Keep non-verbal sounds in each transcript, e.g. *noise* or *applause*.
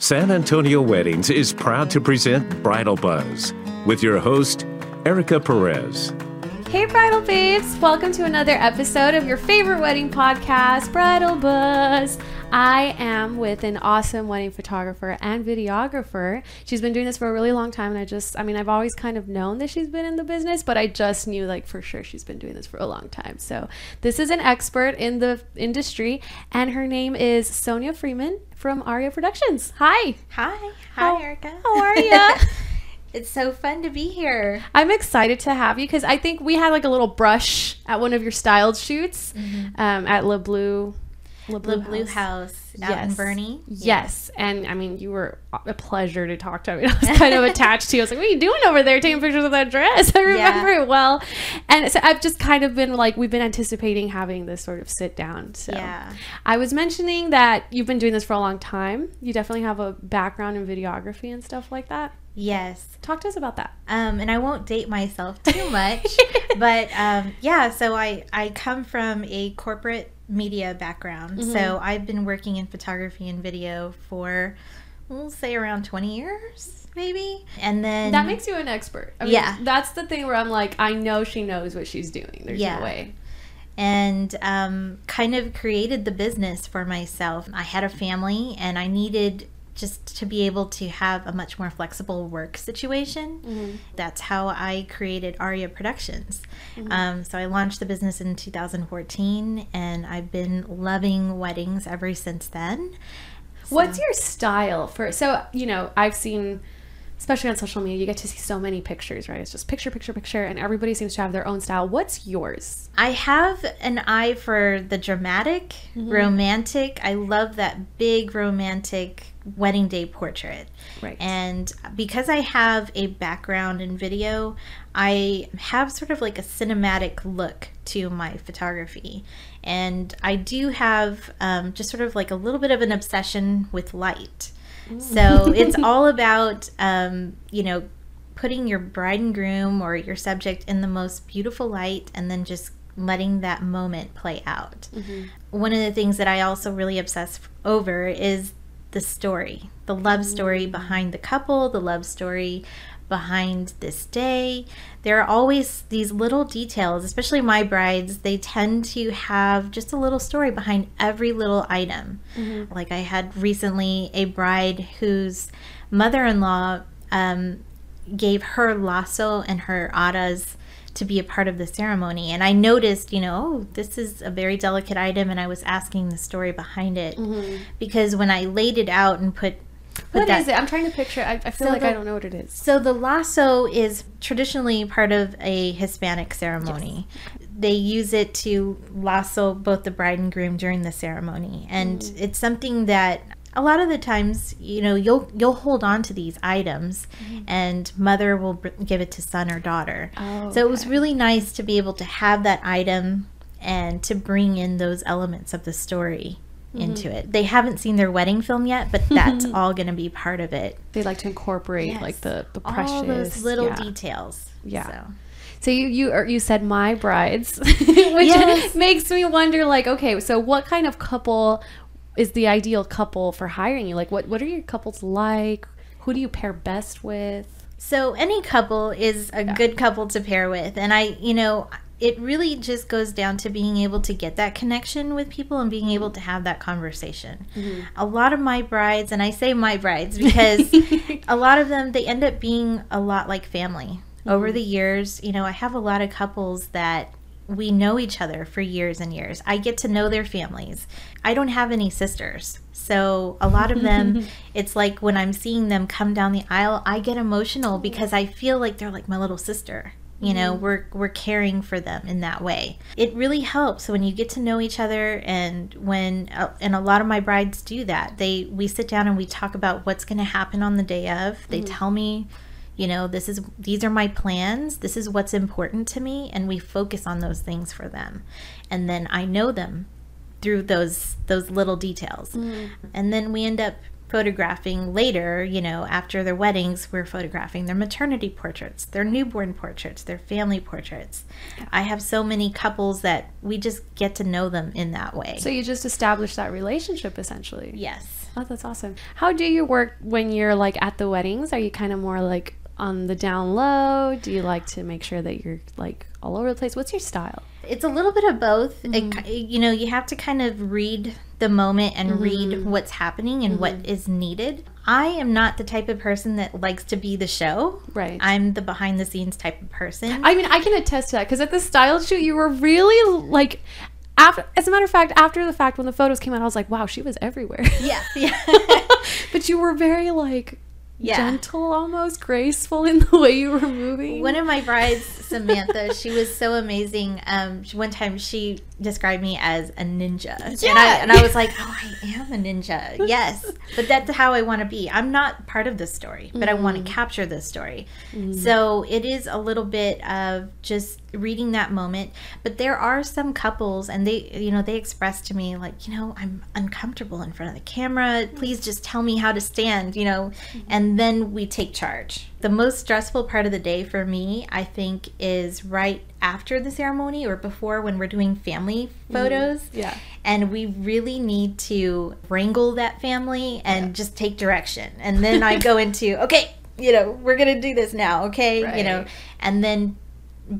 San Antonio Weddings is proud to present Bridal Buzz with your host, Erica Perez. Hey, Bridal Babes! Welcome to another episode of your favorite wedding podcast, Bridal Buzz. I am with an awesome wedding photographer and videographer. She's been doing this for a really long time, and I just, I mean, I've always kind of known that she's been in the business, but I just knew, like, for sure she's been doing this for a long time. So, this is an expert in the industry, and her name is Sonia Freeman from Aria Productions. Hi. Hi. Hi, How- Erica. How are ya? *laughs* it's so fun to be here. I'm excited to have you because I think we had like a little brush at one of your styled shoots um, at Le Blue. Le Blue House out in Yes. Boerne. Yes. And I mean, you were a pleasure to talk to. I mean, *laughs* I was kind of attached to you. I was like, what are you doing over there taking *laughs* pictures of that dress? *laughs* I remember it well. And so I've just kind of been like, we've been anticipating having this sort of sit down. So Yeah. I was mentioning that you've been doing this for a long time. You definitely have a background in videography and stuff like that. Yes. Talk to us about that. Um, and I won't date myself too much, *laughs* but um, yeah. So I I come from a corporate media background. Mm-hmm. So I've been working in photography and video for we'll say around twenty years, maybe. And then That makes you an expert. I mean, Yeah. That's the thing where I'm like, I know she knows what she's doing. There's Yeah. no way. and um, kind of created the business for myself. I had a family and I needed just to be able to have a much more flexible work situation. That's how I created Aria Productions. Um, so I launched the business in 2014 and I've been loving weddings ever since then. What's your style for? So you know, I've seen, especially on social media, you get to see so many pictures, right? It's just picture, picture, picture, and everybody seems to have their own style. What's yours? I have an eye for the dramatic, romantic. I love that big romantic wedding day portrait. Right. And because I have a background in video, I have sort of like a cinematic look to my photography. And I do have um, just sort of like a little bit of an obsession with light. So it's mm. all about, um, you know, putting your bride and groom or your subject in the most beautiful light and then just letting that moment play out. Mm-hmm. One of the things that I also really obsess over is the story, the love story mm. behind the couple, the love story behind this day. There are always these little details, especially my brides, they tend to have just a little story behind every little item. Like I had recently a bride whose mother in law um, gave her lasso and her arras to be a part of the ceremony. And I noticed, you know, oh, this is a very delicate item, and I was asking the story behind it because when I laid it out and put What that, is it? I'm trying to picture. I, I feel So like I don't know what it is. so the lasso is traditionally part of a Hispanic ceremony. They use it to lasso both the bride and groom during the ceremony, and Mm. it's something that a lot of the times, you know, you'll you'll hold on to these items, and mother will br- give it to son or daughter. Oh, so it was really nice to be able to have that item and to bring in those elements of the story Mm-hmm. into it. They haven't seen their wedding film yet, but *laughs* that's all going to be part of it They like to incorporate Yes. like the the precious all those little yeah. details. Yeah. So. So you you or you said my brides, *laughs* which Yes. *laughs* makes me wonder like okay, so what kind of couple is the ideal couple for hiring you? Like what what are your couples like? Who do you pair best with? So any couple is a good couple to pair with, and I, you know, it really just goes down to being able to get that connection with people and being able to have that conversation. Mm-hmm. A lot of my brides, and I say my brides because *laughs* a lot of them they end up being a lot like family. Over mm-hmm. the years, you know, I have a lot of couples that we know each other for years and years. I get to know their families. I don't have any sisters. So a lot of them, *laughs* it's like when I'm seeing them come down the aisle, I get emotional because I feel like they're like my little sister. You know, mm-hmm. we're we're caring for them in that way. It really helps when you get to know each other, and when uh, and a lot of my brides do that. They we sit down and we talk about what's going to happen on the day of. They mm-hmm. tell me you know this is these are my plans. This is what's important to me. And we focus on those things for them. And then i know them through those those little details. Mm-hmm. And then we end up photographing later you know after their weddings we're photographing their maternity portraits their newborn portraits their family portraits i have so many couples that we just get to know them in that way So you just establish that relationship essentially. yes Oh, that's awesome. How do you work when you're like at the weddings? Are you kind of more like on the down low? Do you like to make sure that you're like all over the place? What's your style? It's a little bit of both. It mm. you know, you have to kind of read the moment and read what's happening and what is needed. I am not the type of person that likes to be the show. Right. I'm the behind the scenes type of person. I mean, I can attest to that because at the style shoot, you were really like, after. As a matter of fact, after the fact, when the photos came out, I was like, wow, she was everywhere. yeah. Yeah. *laughs* but you were very like Yeah. gentle, almost graceful in the way you were moving. One of my brides, Samantha, she was so amazing. Um, one time she described me as a ninja, and I and I was like, *laughs* "Oh, I am a ninja, yes." But that's how I want to be. I'm not part of this story, but I want to mm. capture this story. Mm. So it is a little bit of just reading that moment. But there are some couples, and they, you know, they express to me like, you know, I'm uncomfortable in front of the camera. Please just tell me how to stand, you know, mm-hmm. and then we take charge. The most stressful part of the day for me, I think, is right after the ceremony or before when we're doing family mm-hmm. photos. yeah. And we really need to wrangle that family and just take direction. And then I go *laughs* into, okay, you know, we're going to do this now, okay? You know, and then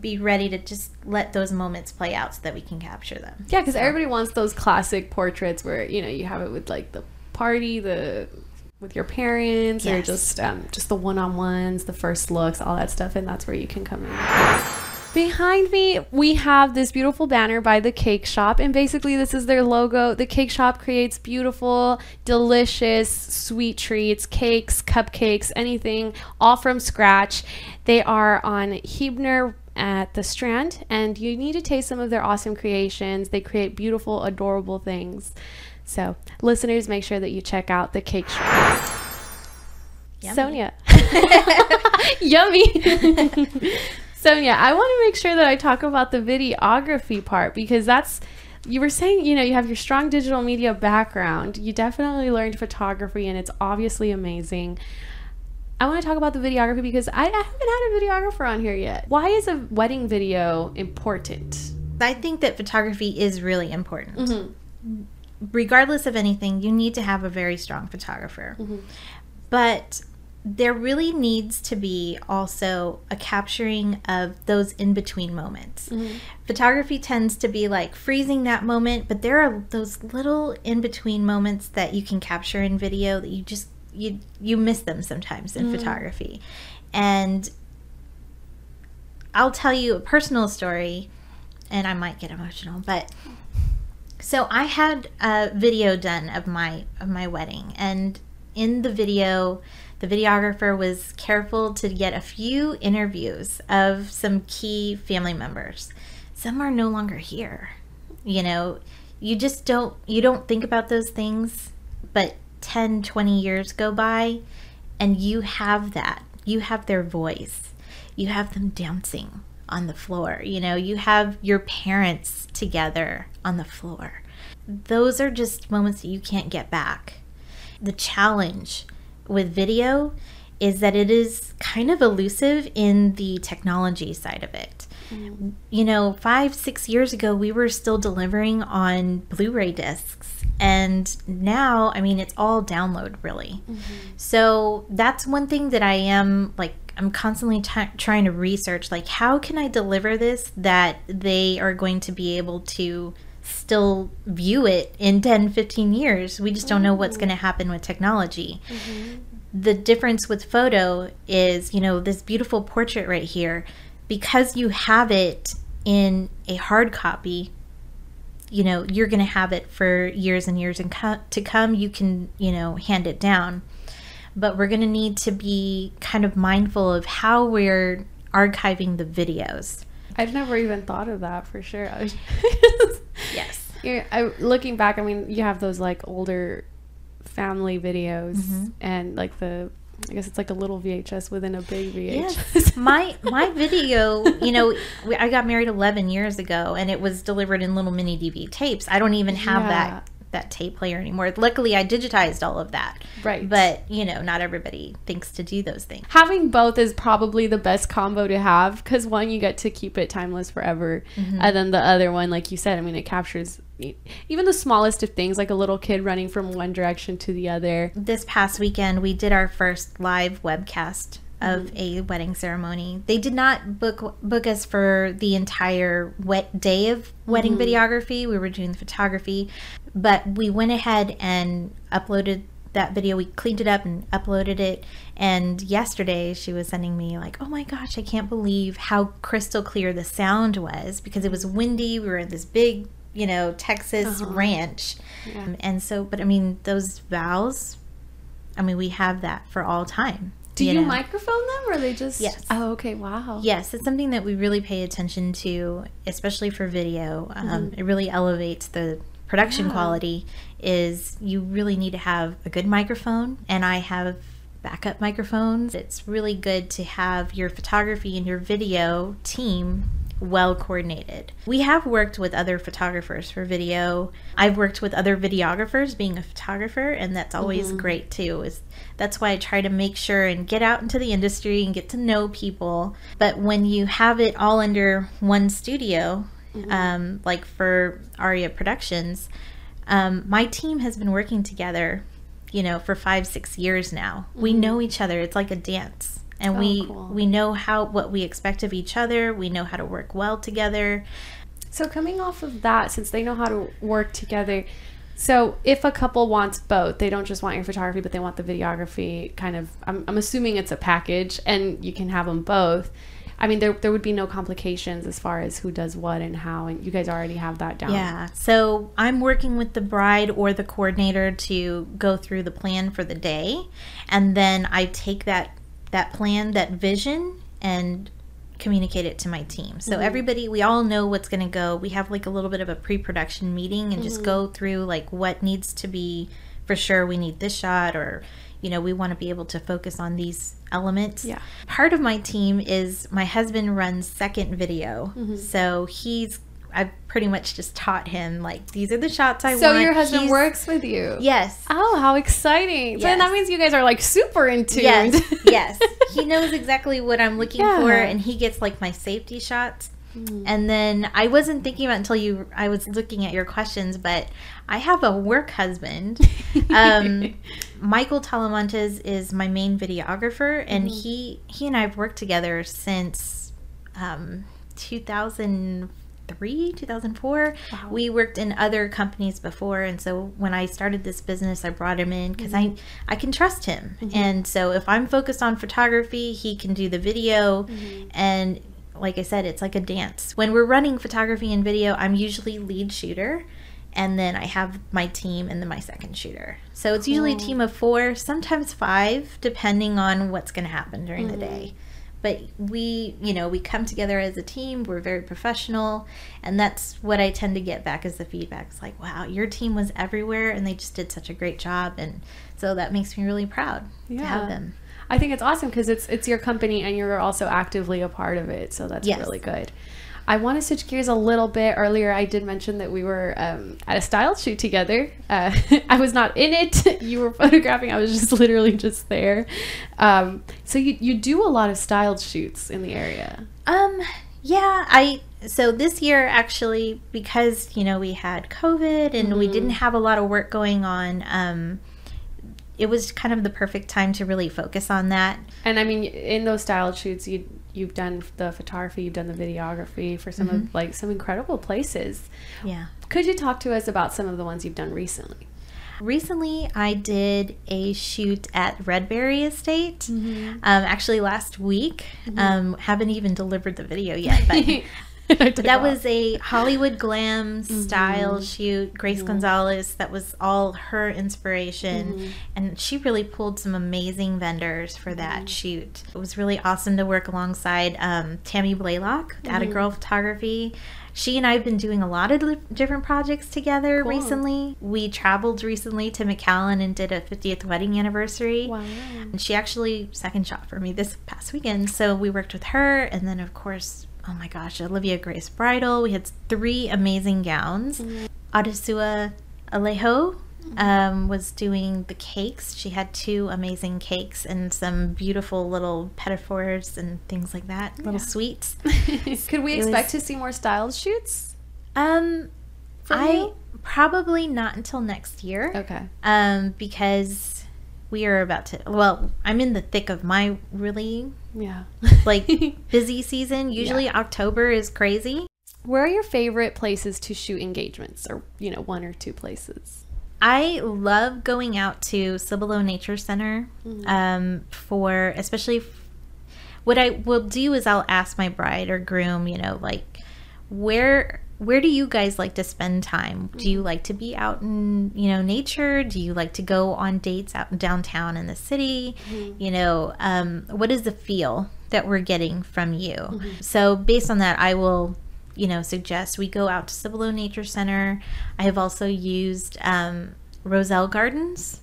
be ready to just let those moments play out so that we can capture them. Yeah, because everybody wants those classic portraits where you know you have it with like the party, the with your parents, or just um, just the one on ones, the first looks, all that stuff, and that's where you can come in. Behind me, we have this beautiful banner by the Cake Shop, and basically, this is their logo. The Cake Shop creates beautiful, delicious, sweet treats, cakes, cupcakes, anything, all from scratch. They are on Huebner at the Strand, and you need to taste some of their awesome creations. They create beautiful, adorable things. So, listeners, make sure that you check out the Cake Shop. Yummy. Sonia. *laughs* Yummy. *laughs* Sonia, I want to make sure that I talk about the videography part because that's you were saying, you know, you have your strong digital media background. You definitely learned photography and it's obviously amazing. I want to talk about the videography because I, I haven't had a videographer on here yet. Why is a wedding video important? I think that photography is really important. Mm-hmm. Regardless of anything, you need to have a very strong photographer. Mm-hmm. But there really needs to be also a capturing of those in between moments. Mm-hmm. Photography tends to be like freezing that moment, but there are those little in between moments that you can capture in video that you just you you miss them sometimes in mm-hmm. photography. And I'll tell you a personal story and I might get emotional, but so I had a video done of my of my wedding and in the video the videographer was careful to get a few interviews of some key family members. Some are no longer here. You know, you just don't you don't think about those things, but 10, 20 years go by and you have that. You have their voice. You have them dancing on the floor. You know, you have your parents together on the floor. Those are just moments that you can't get back. The challenge with video is that it is kind of elusive in the technology side of it. Mm. You know, five, six years ago, we were still delivering on Blu ray discs. And now, I mean, it's all download really. Mm-hmm. So that's one thing that I am like, I'm constantly t- trying to research like, how can I deliver this that they are going to be able to still view it in 10, 15 years? We just don't know what's mm. going to happen with technology mm-hmm. the difference with photo is, you know, this beautiful portrait right here, because you have it in a hard copy, you know, you're going to have it for years and years and co- to come. You can, you know, hand it down. But we're going to need to be kind of mindful of how we're archiving the videos. I've never even thought of that for sure. *laughs* Yes. You're, I, looking back, I mean, you have those like older family videos Mm-hmm. and like the, I guess it's like a little VHS within a big VHS. Yes. my my video, you know, we, I got married 11 years ago and it was delivered in little mini DV tapes. I don't even have Yeah. that that tape player anymore. Luckily, I digitized all of that. Right. But, you know, not everybody thinks to do those things. Having both is probably the best combo to have because one, you get to keep it timeless forever. Mm-hmm. And then the other one, like you said, I mean, it captures even the smallest of things, like a little kid running from one direction to the other. This past weekend, we did our first live webcast of mm-hmm. a wedding ceremony. They did not book book us for the entire wet day of wedding mm-hmm. videography. We were doing the photography, but we went ahead and uploaded that video. We cleaned it up and uploaded it. And yesterday she was sending me like, "Oh my gosh, I can't believe how crystal clear the sound was because it was windy. We were in this big, you know, Texas uh-huh. ranch." Yeah. Um, and so, but I mean, those vows, I mean, we have that for all time. Do you, you know? microphone them or they just Yes. Oh, okay. Wow. Yes, it's something that we really pay attention to, especially for video. Um, mm-hmm. It really elevates the production yeah. quality is you really need to have a good microphone and I have backup microphones. It's really good to have your photography and your video team well coordinated. We have worked with other photographers for video. I've worked with other videographers being a photographer and that's always mm-hmm. great too. Is that's why I try to make sure and get out into the industry and get to know people. But when you have it all under one studio, mm-hmm. um, like for Aria Productions, um, my team has been working together, you know, for five, six years now. Mm-hmm. We know each other. It's like a dance and oh, we cool. we know how what we expect of each other we know how to work well together so coming off of that since they know how to work together so if a couple wants both they don't just want your photography but they want the videography kind of i'm, I'm assuming it's a package and you can have them both I mean, there, there would be no complications as far as who does what and how, and you guys already have that down. Yeah. So I'm working with the bride or the coordinator to go through the plan for the day, and then I take that that plan, that vision, and communicate it to my team. So mm-hmm. everybody, we all know what's going to go. We have like a little bit of a pre-production meeting and mm-hmm. just go through like what needs to be for sure. We need this shot or you know, we want to be able to focus on these elements. Yeah. Part of my team is my husband runs second video. Mm-hmm. So he's I've pretty much just taught him like these are the shots I so want. So your husband He's, works with you. Yes. Oh, how exciting! Yes. So that means you guys are like super in tune. Yes. *laughs* yes. He knows exactly what I'm looking yeah. for, and he gets like my safety shots. Mm. And then I wasn't thinking about until you. I was looking at your questions, but I have a work husband. *laughs* Um, Michael Talamontes is my main videographer, and mm. he he and I have worked together since um, 2000 2003, 2004. Wow. We worked in other companies before, and so when I started this business, I brought him in because mm-hmm. I I can trust him. Mm-hmm. And so if I'm focused on photography, he can do the video, mm-hmm. and like I said, it's like a dance. When we're running photography and video, I'm usually lead shooter and then I have my team and then my second shooter. So it's cool. usually a team of four, sometimes five, depending on what's going to happen during mm-hmm. the day but we you know we come together as a team we're very professional and that's what i tend to get back as the feedback. It's like wow your team was everywhere and they just did such a great job. And so that makes me really proud yeah. to have them. I think it's awesome because it's it's your company and you're also actively a part of it. So that's yes. really good I want to switch gears a little bit. Earlier, I did mention that we were um, at a style shoot together. Uh, *laughs* I was not in it. *laughs* You were photographing. I was just literally just there. Um, so you you do a lot of styled shoots in the area. Um. Yeah. I so this year actually because you know we had COVID and mm-hmm. we didn't have a lot of work going on. Um, it was kind of the perfect time to really focus on that. And I mean, in those styled shoots, you you've done the photography, you've done the videography for some mm-hmm. of like some incredible places. Yeah. Could you talk to us about some of the ones you've done recently? Recently, I did a shoot at Redberry Estate. Mm-hmm. Um, actually, last week. Mm-hmm. Um, haven't even delivered the video yet, but *laughs* *laughs* that was a Hollywood glam mm-hmm. style shoot. Grace mm-hmm. Gonzalez, that was all her inspiration. Mm-hmm. And she really pulled some amazing vendors for that mm-hmm. shoot. It was really awesome to work alongside um, Tammy Blaylock at a mm-hmm. Girl Photography. She and I have been doing a lot of different projects together cool. recently. We traveled recently to McAllen and did a 50th wedding anniversary. Wow. And she actually second shot for me this past weekend. So we worked with her. And then, of course, oh my gosh, Olivia Grace Bridal. We had three amazing gowns. Mm-hmm. Adesua Alejo mm-hmm. um, was doing the cakes. She had two amazing cakes and some beautiful little petitfours and things like that, little sweets. *laughs* Could we expect was, to see more styled shoots? Um, I Probably not until next year. Okay. Um, because we are about to. Well, I'm in the thick of my really Yeah. like *laughs* busy season. Usually October is crazy. Where are your favorite places to shoot engagements, or you know, one or two places? I love going out to Cibolo Nature Center um, for, especially, f- what I will do is I'll ask my bride or groom, you know, like, where where do you guys like to spend time? Do you like to be out in you know nature? Do you like to go on dates out downtown in the city? You know, um, what is the feel that we're getting from you? So based on that, I will you know, suggest we go out to Cibolo Nature Center. I have also used um, Roselle Gardens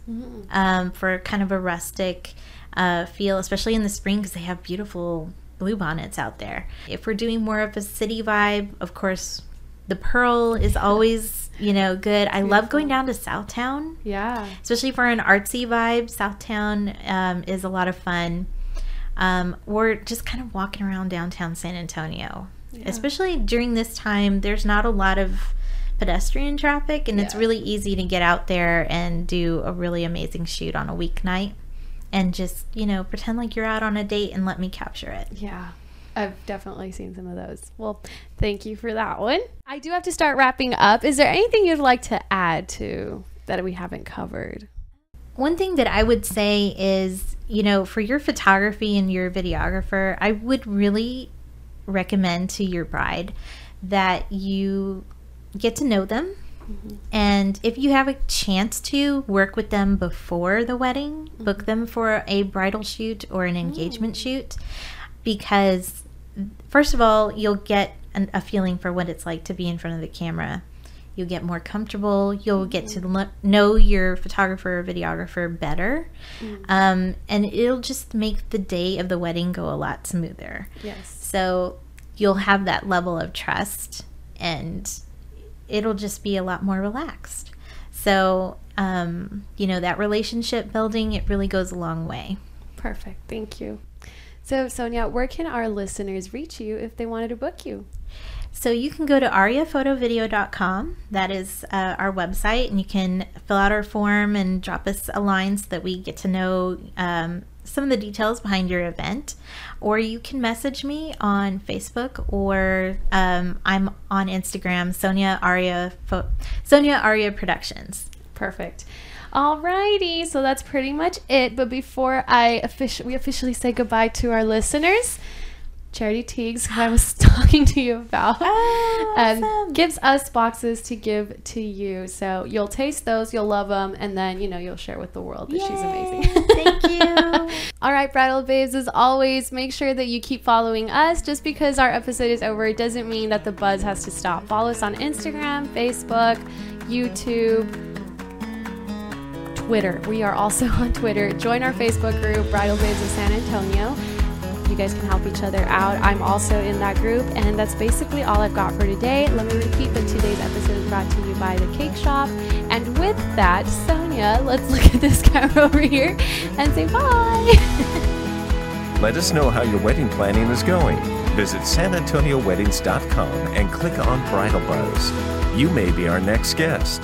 um, for kind of a rustic uh, feel, especially in the spring because they have beautiful bluebonnets out there. If we're doing more of a city vibe, of course, the Pearl is always, you know, good. I love going down to Southtown Yeah. especially for an artsy vibe. Southtown um, is a lot of fun. Um, or just kind of walking around downtown San Antonio, especially during this time. There's not a lot of pedestrian traffic, and it's really easy to get out there and do a really amazing shoot on a weeknight, and just you know pretend like you're out on a date and let me capture it. Yeah. I've definitely seen some of those. Well, thank you for that one. I do have to start wrapping up. Is there anything you'd like to add to that we haven't covered? One thing that I would say is, you know, for your photography and your videographer, I would really recommend to your bride that you get to know them. Mm-hmm. And if you have a chance to work with them before the wedding, book mm-hmm. them for a bridal shoot or an engagement oh. shoot because first of all, you'll get an, a feeling for what it's like to be in front of the camera. You'll get more comfortable. You'll get to lo- know your photographer or videographer better. Um, and it'll just make the day of the wedding go a lot smoother. Yes. So you'll have that level of trust and it'll just be a lot more relaxed. So, um, you know, that relationship building, it really goes a long way. Perfect. Thank you. So, Sonia, where can our listeners reach you if they wanted to book you? So you can go to ariaphotovideo.com. That is uh, our website, and you can fill out our form and drop us a line so that we get to know um, some of the details behind your event. Or you can message me on Facebook, or um, I'm on Instagram, Sonia Aria, Pho- Sonia Aria Productions. Perfect. Alrighty, so that's pretty much it. But before I officially we officially say goodbye to our listeners, Charity Teagues, who I was *laughs* talking to you about, *laughs* Oh, um, awesome. gives us boxes to give to you. So you'll taste those, you'll love them, and then you know you'll share with the world that she's amazing. Thank you. *laughs* All right, Bridal Babes, as always, make sure that you keep following us. Just because our episode is over, it doesn't mean that the buzz has to stop. Follow us on Instagram, Facebook, YouTube, Twitter. We are also *laughs* on Twitter. Join our Facebook group, Bridal Babes of San Antonio. You guys can help each other out. I'm also in that group, and that's basically all I've got for today. Let me repeat that today's episode is brought to you by The Cake Shop. And with that, Sonia, let's *laughs* look at this camera over here and say bye. *laughs* Let us know how your wedding planning is going. Visit sanantonioweddings.com and click on Bridal Buzz. You may be our next guest.